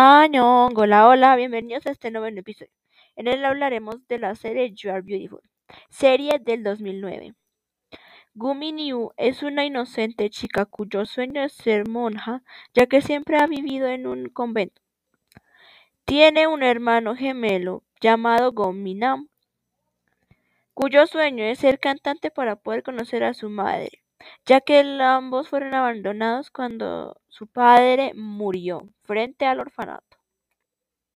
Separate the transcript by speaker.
Speaker 1: Añón, hola, hola, bienvenidos a este noveno episodio. En él hablaremos de la serie You Are Beautiful, serie del 2009. Gumi Niu es una inocente chica cuyo sueño es ser monja, ya que siempre ha vivido en un convento. Tiene un hermano gemelo llamado Gumi Nam, cuyo sueño es ser cantante para poder conocer a su madre, ya que ambos fueron abandonados cuando su padre murió frente al orfanato.